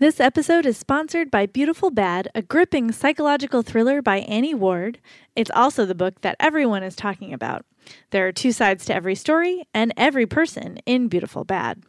This episode is sponsored by Beautiful Bad, a gripping psychological thriller by Annie Ward. It's also the book that everyone is talking about. There are two sides to every story and every person in Beautiful Bad.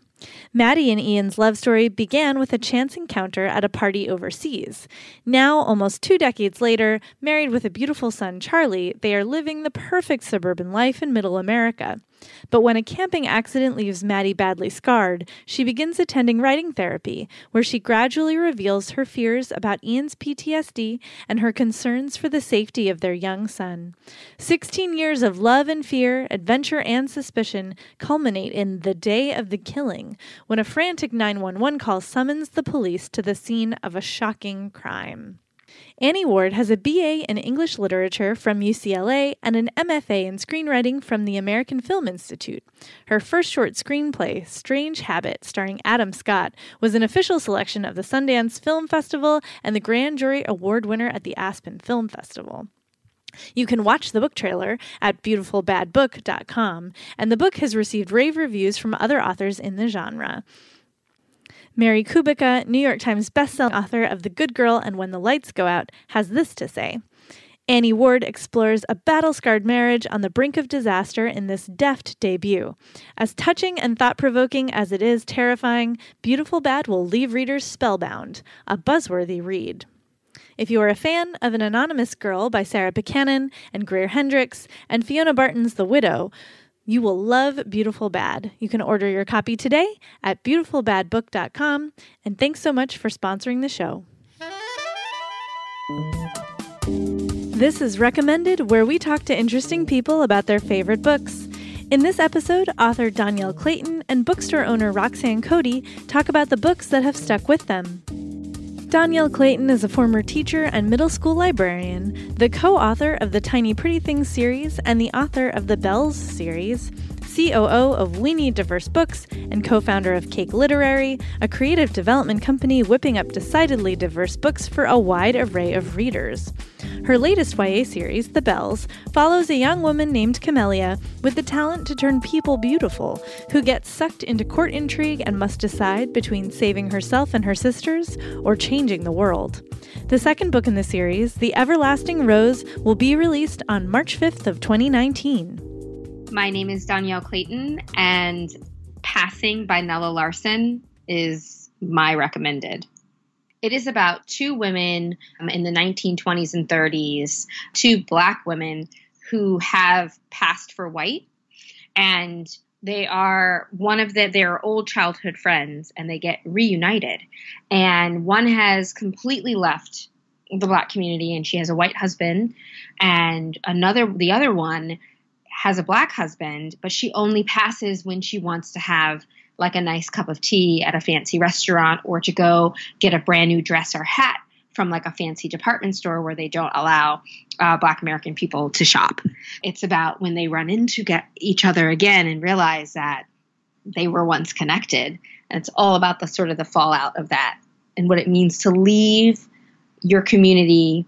Maddie and Ian's love story began with a chance encounter at a party overseas. Now, almost two decades later, married with a beautiful son, Charlie, they are living the perfect suburban life in middle America. But when a camping accident leaves Maddie badly scarred, she begins attending writing therapy, where she gradually reveals her fears about Ian's PTSD and her concerns for the safety of their young son. Sixteen years of love and fear, adventure and suspicion culminate in the day of the killing, when a frantic 911 call summons the police to the scene of a shocking crime. Annie Ward has a BA in English Literature from UCLA and an MFA in Screenwriting from the American Film Institute. Her first short screenplay, Strange Habit, starring Adam Scott, was an official selection of the Sundance Film Festival and the Grand Jury Award winner at the Aspen Film Festival. You can watch the book trailer at beautifulbadbook.com, and the book has received rave reviews from other authors in the genre. Mary Kubica, New York Times bestselling author of The Good Girl and When the Lights Go Out, has this to say. Annie Ward explores a battle scarred marriage on the brink of disaster in this deft debut. As touching and thought provoking as it is terrifying, Beautiful Bad will leave readers spellbound. A buzzworthy read. If you are a fan of An Anonymous Girl by Sarah Pekkanen and Greer Hendricks and Fiona Barton's The Widow, you will love Beautiful Bad. You can order your copy today at beautifulbadbook.com. And thanks so much for sponsoring the show. This is Recommended, where we talk to interesting people about their favorite books. In this episode, author Dhonielle Clayton and bookstore owner Roxanne Coady talk about the books that have stuck with them. Dhonielle Clayton is a former teacher and middle school librarian, the co author of the Tiny Pretty Things series, and the author of the Belles series, COO of We Need Diverse Books, and co founder of Cake Literary, a creative development company whipping up decidedly diverse books for a wide array of readers. Her latest YA series, The Belles, follows a young woman named Camellia with the talent to turn people beautiful, who gets sucked into court intrigue and must decide between saving herself and her sisters or changing the world. The second book in the series, The Everlasting Rose, will be released on March 5th of 2019. My name is Dhonielle Clayton, and Passing by Nella Larsen is my recommended. It is about two women um, in the 1920s and 30s, two black women who have passed for white, and they are one of the, their old childhood friends, and they get reunited. And one has completely left the black community, and she has a white husband, and another, the other one has a black husband, but she only passes when she wants to have like a nice cup of tea at a fancy restaurant or to go get a brand new dress or hat from like a fancy department store where they don't allow uh, black american people to shop. It's about when they run into get each other again and realize that they were once connected. And it's all about the sort of the fallout of that and what it means to leave your community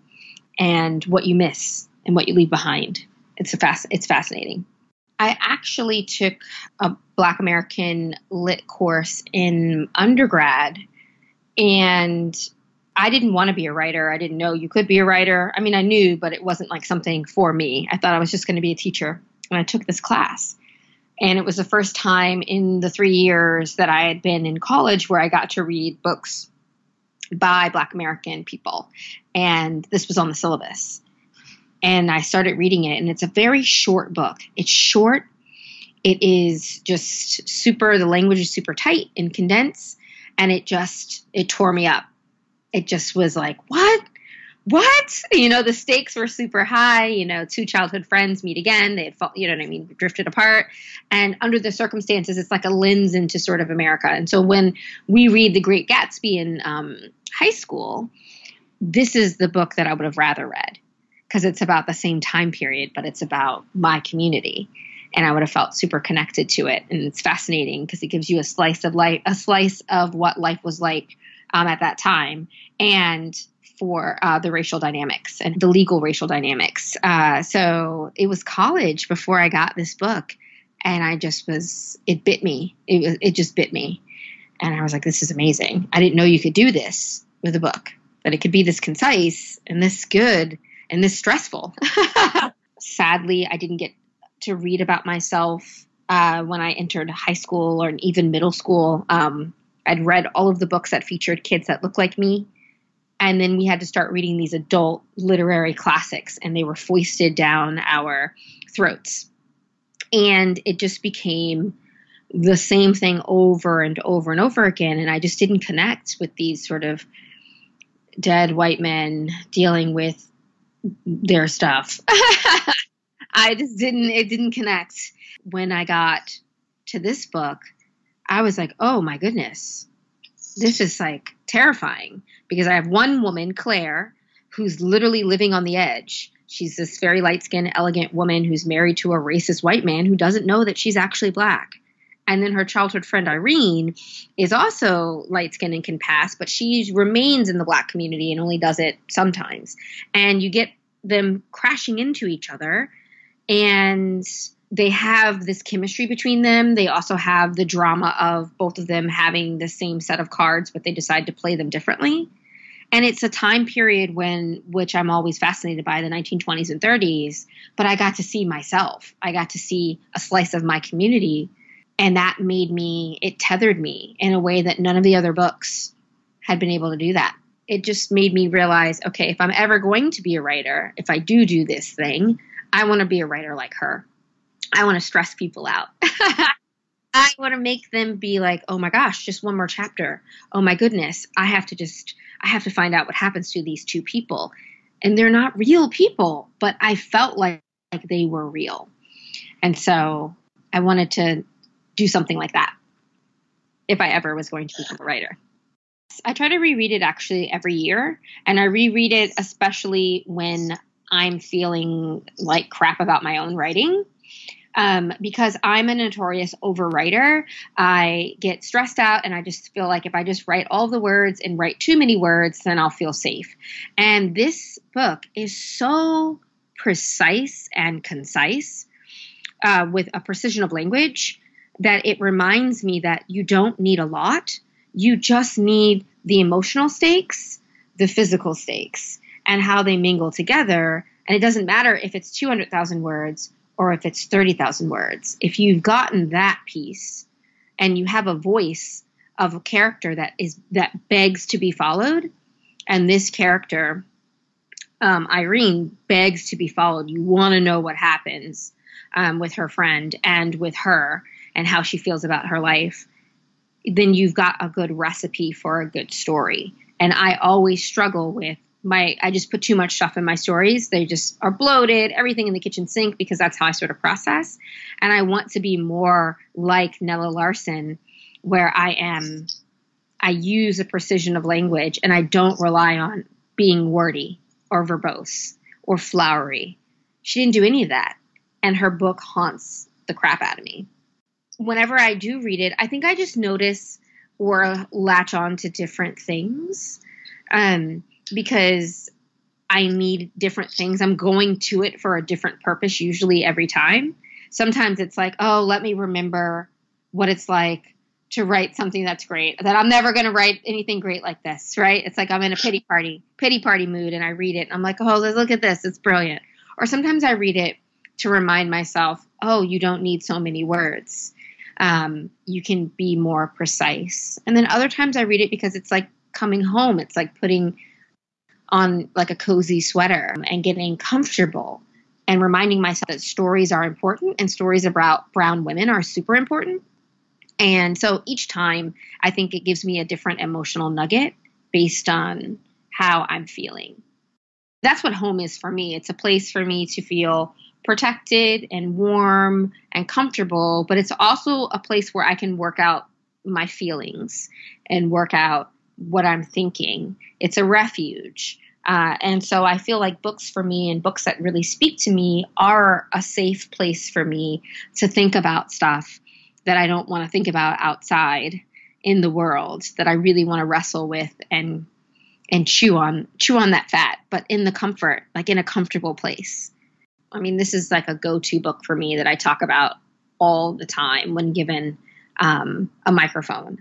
and what you miss and what you leave behind. It's a fast it's fascinating. I actually took a Black American lit course in undergrad and I didn't want to be a writer. I didn't know you could be a writer. I mean, I knew, but it wasn't like something for me. I thought I was just going to be a teacher. And I took this class. And it was the first time in the three years that I had been in college where I got to read books by Black American people. And this was on the syllabus and I started reading it. And it's a very short book. It's short. It is just super. The language is super tight and condensed, and it just it tore me up. It just was like what. What you know, the stakes were super high. You know, two childhood friends meet again. They had, you know, what I mean, drifted apart, and under the circumstances, it's like a lens into sort of America. And so when we read The Great Gatsby in um, high school, this is the book that I would have rather read because it's about the same time period, but it's about my community. And I would have felt super connected to it. And it's fascinating because it gives you a slice of life, a slice of what life was like um, at that time, and for uh, the racial dynamics and the legal racial dynamics. Uh, so it was college before I got this book, and I just was it bit me. It it just bit me. And I was like, this is amazing. I didn't know you could do this with a book, that it could be this concise and this good and this stressful. Sadly, I didn't get to read about myself uh, when I entered high school or even middle school. Um, I'd read all of the books that featured kids that looked like me. And then we had to start reading these adult literary classics, and they were foisted down our throats. And it just became the same thing over and over and over again. And I just didn't connect with these sort of dead white men dealing with their stuff. I just didn't, it didn't connect. When I got to this book, I was like, oh my goodness, this is like terrifying because I have one woman, Claire, who's literally living on the edge. She's this very light skinned, elegant woman who's married to a racist white man who doesn't know that she's actually black. And then her childhood friend Irene is also light skinned and can pass, but she remains in the black community and only does it sometimes. And you get them crashing into each other and they have this chemistry between them. They also have the drama of both of them having the same set of cards, but they decide to play them differently. And it's a time period when, which I'm always fascinated by, the 1920s and 30s. But I got to see myself. I got to see a slice of my community, and that made me. It tethered me in a way that none of the other books had been able to do that. It just made me realize, okay, if I'm ever going to be a writer, if I do do this thing, I want to be a writer like her I want to stress people out. I want to make them be like, oh my gosh, just one more chapter. Oh my goodness, I have to just, I have to find out what happens to these two people. And they're not real people, but I felt like, like they were real. And so I wanted to do something like that if I ever was going to become a writer. I try to reread it actually every year, and I reread it especially when I'm feeling like crap about my own writing um, because I'm a notorious overwriter. I get stressed out and I just feel like if I just write all the words and write too many words, then I'll feel safe. And this book is so precise and concise uh, with a precision of language that it reminds me that you don't need a lot. You just need the emotional stakes, the physical stakes, and how they mingle together. And it doesn't matter if it's 200,000 words or if it's 30,000 words. If you've gotten that piece and you have a voice of a character that is that begs to be followed, and this character, um, Irene, begs to be followed. You want to know what happens um, with her friend and with her and how she feels about her life. Then you've got a good recipe for a good story. And I always struggle with my I just put too much stuff in my stories. They just are bloated, everything in the kitchen sink because that's how I sort of process. And I want to be more like Nella Larsen where I am I use a precision of language and I don't rely on being wordy or verbose or flowery. She didn't do any of that. And her book haunts the crap out of me. Whenever I do read it, I think I just notice or latch on to different things. Um, because I need different things. I'm going to it for a different purpose, usually every time. Sometimes it's like, oh, let me remember what it's like to write something that's great. That I'm never going to write anything great like this, right? It's like I'm in a pity party, pity party mood, and I read it. And I'm like, oh, look at this. It's brilliant. Or sometimes I read it to remind myself, oh, you don't need so many words. Um, you can be more precise. And then other times I read it because it's like coming home. It's like putting on like a cozy sweater and getting comfortable and reminding myself that stories are important and stories about brown women are super important. And so each time, I think it gives me a different emotional nugget based on how I'm feeling. That's what home is for me. It's a place for me to feel protected and warm and comfortable, but it's also a place where I can work out my feelings and work out what I'm thinking. It's a refuge. Uh, and so I feel like books for me and books that really speak to me are a safe place for me to think about stuff that I don't want to think about outside in the world that I really want to wrestle with and and chew on chew on that fat, but in the comfort, like in a comfortable place. I mean, this is like a go-to book for me that I talk about all the time when given um, a microphone.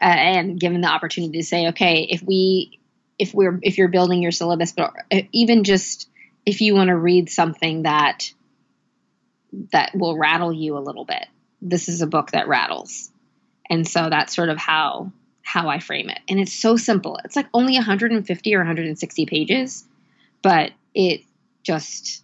uh, and given the opportunity to say, okay, if we, if we're, if you're building your syllabus, but even just if you want to read something that that will rattle you a little bit, this is a book that rattles, and so that's sort of how how I frame it. And it's so simple. It's like only 150 or 160 pages, but it just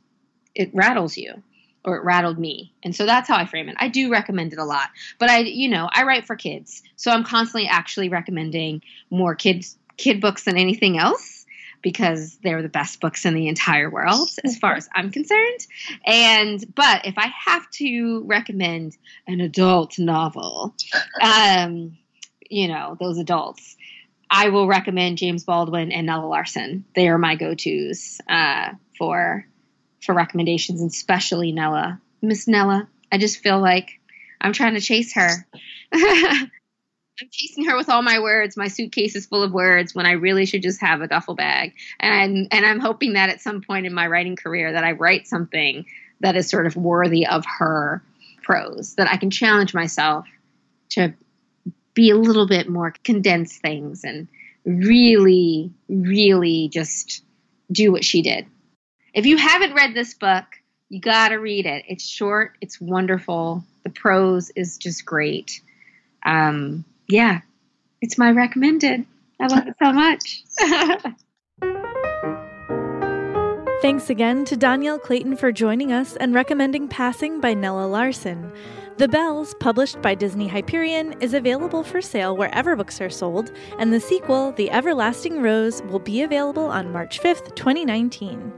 it rattles you or it rattled me. And so that's how I frame it. I do recommend it a lot. But I, you know, I write for kids. So I'm constantly actually recommending more kids kid books than anything else because they're the best books in the entire world as far as I'm concerned. And but if I have to recommend an adult novel, um, you know, those adults, I will recommend James Baldwin and Nella Larsen. They are my go-tos uh, for for recommendations, and especially Nella. Miss Nella, I just feel like I'm trying to chase her. I'm chasing her with all my words. My suitcase is full of words when I really should just have a duffel bag. And I'm, and I'm hoping that at some point in my writing career that I write something that is sort of worthy of her prose, that I can challenge myself to be a little bit more condense things and really, really just do what she did. If you haven't read this book, you got to read it. It's short, it's wonderful. The prose is just great. Um, yeah, it's my recommended. I love it so much. Thanks again to Dhonielle Clayton for joining us and recommending Passing by Nella Larsen. The Belles, published by Disney Hyperion, is available for sale wherever books are sold, and the sequel, The Everlasting Rose, will be available on March 5th, 2019.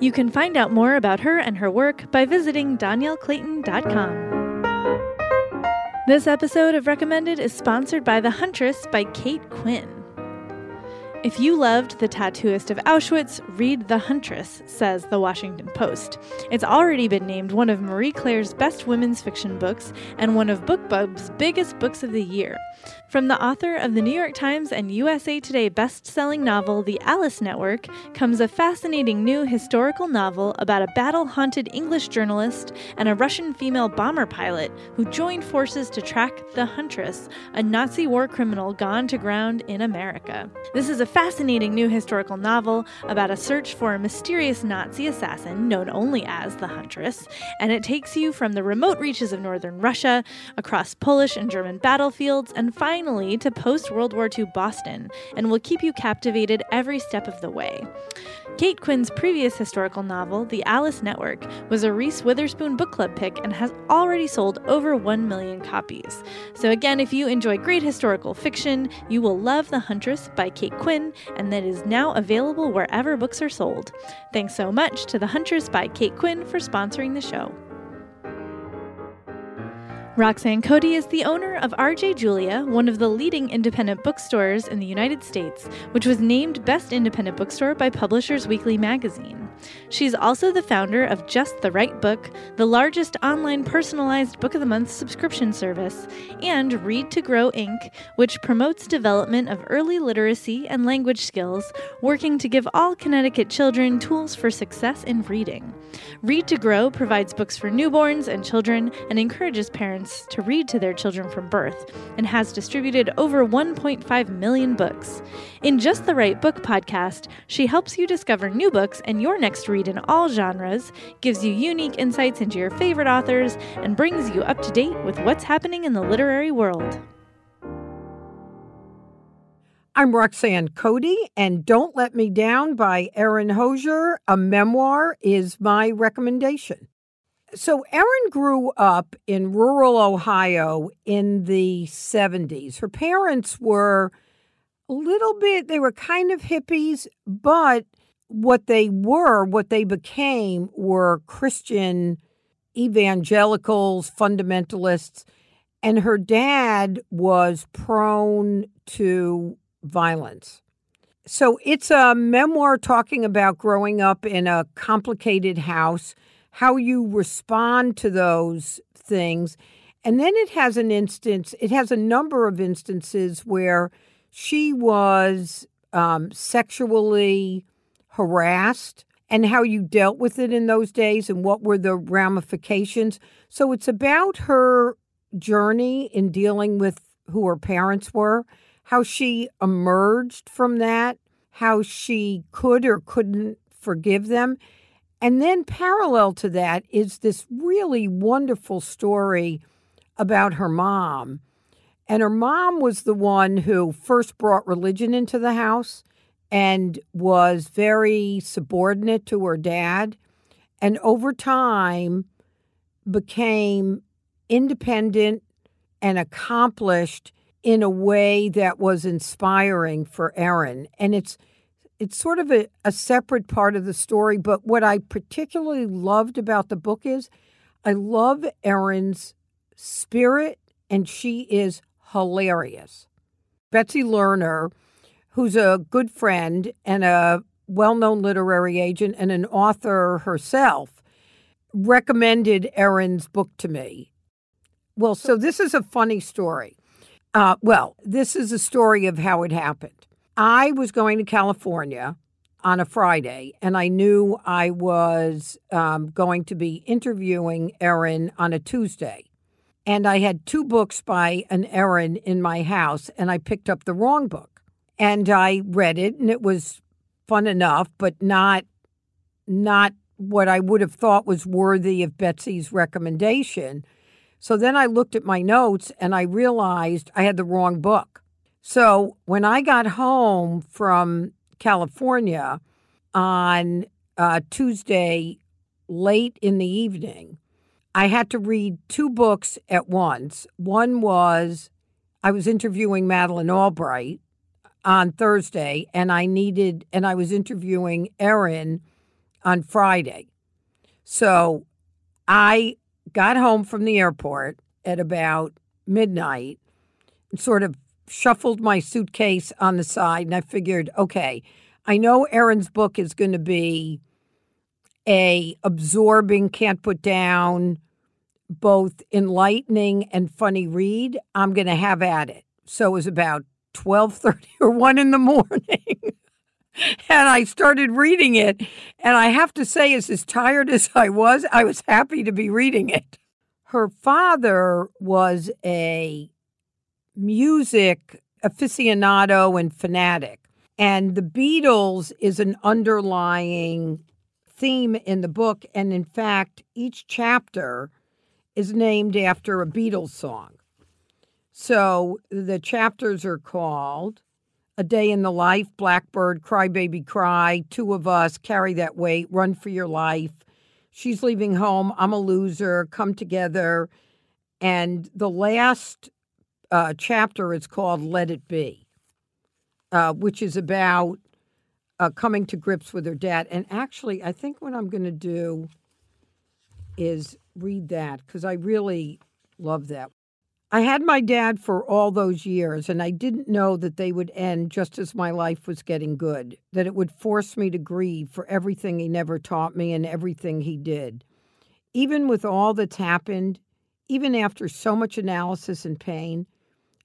You can find out more about her and her work by visiting dhonielleclayton.com. This episode of Recommended is sponsored by The Huntress by Kate Quinn. If you loved The Tattooist of Auschwitz, read The Huntress, says The Washington Post. It's already been named one of Marie Claire's best women's fiction books and one of BookBub's biggest books of the year. From the author of the New York Times and USA Today best-selling novel The Alice Network comes a fascinating new historical novel about a battle-haunted English journalist and a Russian female bomber pilot who joined forces to track the Huntress, a Nazi war criminal gone to ground in America. This is a fascinating new historical novel about a search for a mysterious Nazi assassin known only as the Huntress, and it takes you from the remote reaches of northern Russia, across Polish and German battlefields, and finally to post World War II Boston and will keep you captivated every step of the way. Kate Quinn's previous historical novel, The Alice Network, was a Reese Witherspoon book club pick and has already sold over 1 million copies. So, again, if you enjoy great historical fiction, you will love The Huntress by Kate Quinn, and that is now available wherever books are sold. Thanks so much to The Huntress by Kate Quinn for sponsoring the show. Roxanne Coady is the owner of RJ Julia, one of the leading independent bookstores in the United States, which was named Best Independent Bookstore by Publishers Weekly magazine. She's also the founder of Just the Right Book, the largest online personalized Book of the Month subscription service, and Read to Grow Inc., which promotes development of early literacy and language skills, working to give all Connecticut children tools for success in reading. Read to Grow provides books for newborns and children and encourages parents to read to their children from birth and has distributed over 1.5 million books. In Just the Right Book podcast, she helps you discover new books and your next read in all genres, gives you unique insights into your favorite authors, and brings you up to date with what's happening in the literary world. I'm Roxanne Coady, and Don't Let Me Down by Erin Hosier, a memoir, is my recommendation. So, Erin grew up in rural Ohio in the 70s. Her parents were a little bit, they were kind of hippies, but what they were, what they became, were Christian evangelicals, fundamentalists. And her dad was prone to violence. So, it's a memoir talking about growing up in a complicated house how you respond to those things. And then it has an instance, it has a number of instances where she was um, sexually harassed and how you dealt with it in those days and what were the ramifications. So it's about her journey in dealing with who her parents were, how she emerged from that, how she could or couldn't forgive them. And then, parallel to that, is this really wonderful story about her mom. And her mom was the one who first brought religion into the house and was very subordinate to her dad. And over time, became independent and accomplished in a way that was inspiring for Erin. And it's it's sort of a, a separate part of the story, but what I particularly loved about the book is I love Erin's spirit and she is hilarious. Betsy Lerner, who's a good friend and a well known literary agent and an author herself, recommended Erin's book to me. Well, so this is a funny story. Uh, well, this is a story of how it happened. I was going to California on a Friday, and I knew I was um, going to be interviewing Erin on a Tuesday. And I had two books by an Erin in my house, and I picked up the wrong book. And I read it, and it was fun enough, but not not what I would have thought was worthy of Betsy's recommendation. So then I looked at my notes and I realized I had the wrong book. So when I got home from California on uh, Tuesday late in the evening, I had to read two books at once. One was I was interviewing Madeleine Albright on Thursday, and I needed, and I was interviewing Erin on Friday. So I got home from the airport at about midnight and sort of shuffled my suitcase on the side. And I figured, okay, I know Erin's book is going to be a absorbing, can't put down, both enlightening and funny read. I'm going to have at it. So it was about 12:30 or 1 in the morning. and I started reading it. And I have to say, as, as tired as I was, I was happy to be reading it. Her father was a music aficionado and fanatic. And the Beatles is an underlying theme in the book. And in fact, each chapter is named after a Beatles song. So the chapters are called a Day in the Life, Blackbird, Cry Baby Cry, Two of Us, Carry That Weight, Run for Your Life. She's leaving home. I'm a loser. Come together. And the last uh, chapter is called Let It Be, uh, which is about uh, coming to grips with her dad. And actually, I think what I'm going to do is read that because I really love that. I had my dad for all those years, and I didn't know that they would end just as my life was getting good, that it would force me to grieve for everything he never taught me and everything he did. Even with all that's happened, even after so much analysis and pain,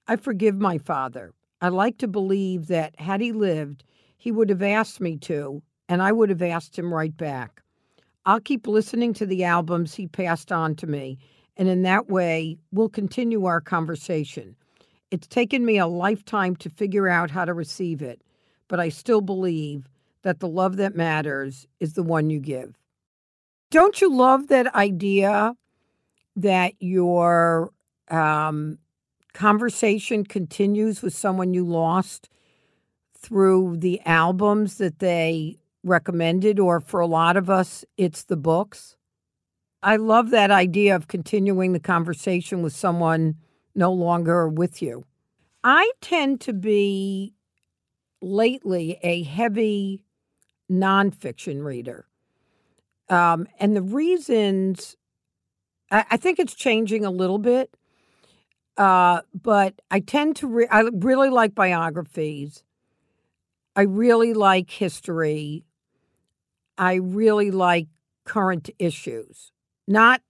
I forgive my father. I like to believe that had he lived, he would have asked me to, and I would have asked him right back. I'll keep listening to the albums he passed on to me and in that way, we'll continue our conversation. It's taken me a lifetime to figure out how to receive it, but I still believe that the love that matters is the one you give. Don't you love that idea that your um, conversation continues with someone you lost through the albums that they recommended, or for a lot of us, it's the books? I love that idea of continuing the conversation with someone no longer with you. I tend to be lately a heavy nonfiction reader. Um, and the reasons, I, I, think it's changing a little bit, uh, but I tend to, re- I really like biographies. I really like history. I really like current issues not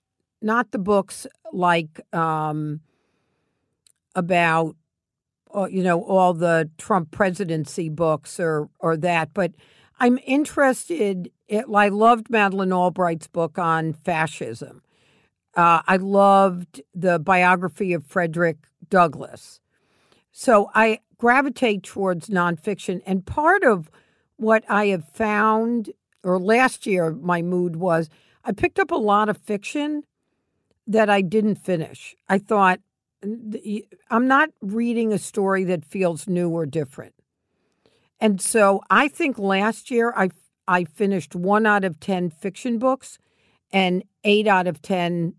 not the books like um, about uh, you know all the Trump presidency books or or that, but I'm interested. It, I loved Madeleine Albright's book on fascism. Uh, I loved the biography of Frederick Douglass. So I gravitate towards nonfiction. And part of what I have found, or last year, my mood was I picked up a lot of fiction that I didn't finish. I thought, I'm not reading a story that feels new or different. And so I think last year I I finished one out of 10 fiction books and eight out of 10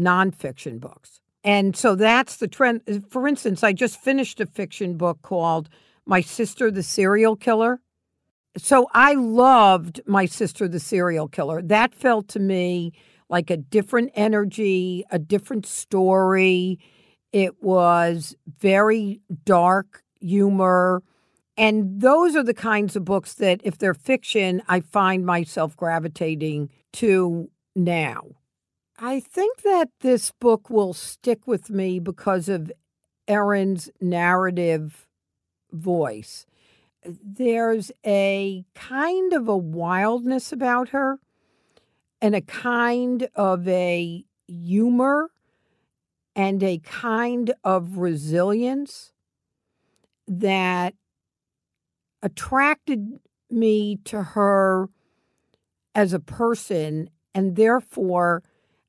nonfiction books. And so that's the trend. Uh, for instance, I just finished a fiction book called My Sister the Serial Killer. So I loved My Sister the Serial Killer. That felt to me like a different energy, a different story. It was very dark humor. And those are the kinds of books that, if they're fiction, I find myself gravitating to now. I think that this book will stick with me because of Erin's narrative voice. There's a kind of a wildness about her and a kind of a humor and a kind of resilience that attracted me to her as a person, and therefore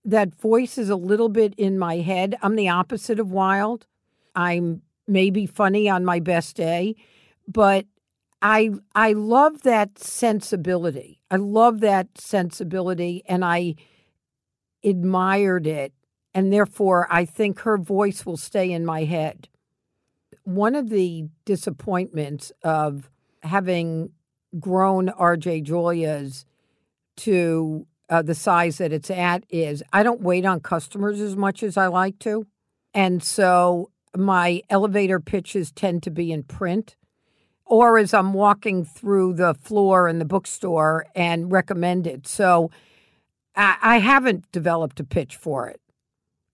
that voice is a little bit in my head. I'm the opposite of wild. I'm maybe funny on my best day, but I I love that sensibility. I love that sensibility and I admired it and therefore I think her voice will stay in my head. One of the disappointments of having grown RJ Julia's to uh, the size that it's at is I don't wait on customers as much as I like to. And so my elevator pitches tend to be in print or as I'm walking through the floor in the bookstore and recommend it. So I, I haven't developed a pitch for it,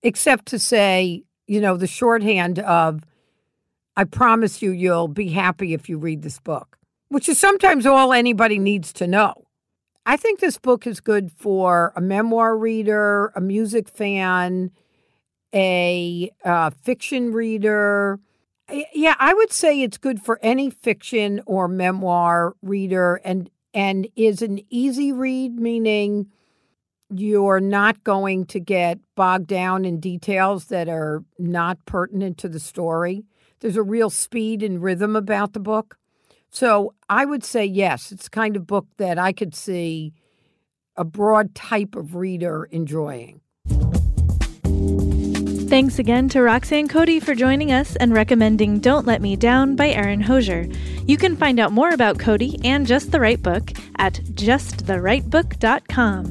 except to say, you know, the shorthand of, I promise you, you'll be happy if you read this book which is sometimes all anybody needs to know. I think this book is good for a memoir reader, a music fan, a uh, fiction reader. Yeah, I would say it's good for any fiction or memoir reader, and and is an easy read, meaning you're not going to get bogged down in details that are not pertinent to the story. There's a real speed and rhythm about the book. So I would say yes, it's kind of book that I could see a broad type of reader enjoying. Thanks again to Roxanne Coady for joining us and recommending Don't Let Me Down by Erin Hosier. You can find out more about Coady and Just the Right Book at justtherightbook.com.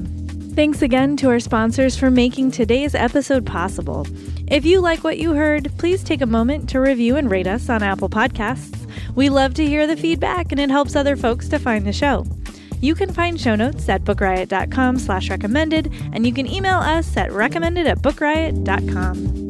Thanks again to our sponsors for making today's episode possible. If you like what you heard, please take a moment to review and rate us on Apple Podcasts. We love to hear the feedback and it helps other folks to find the show. You can find show notes at bookriot.com slash recommended, and you can email us at recommended at bookriot.com.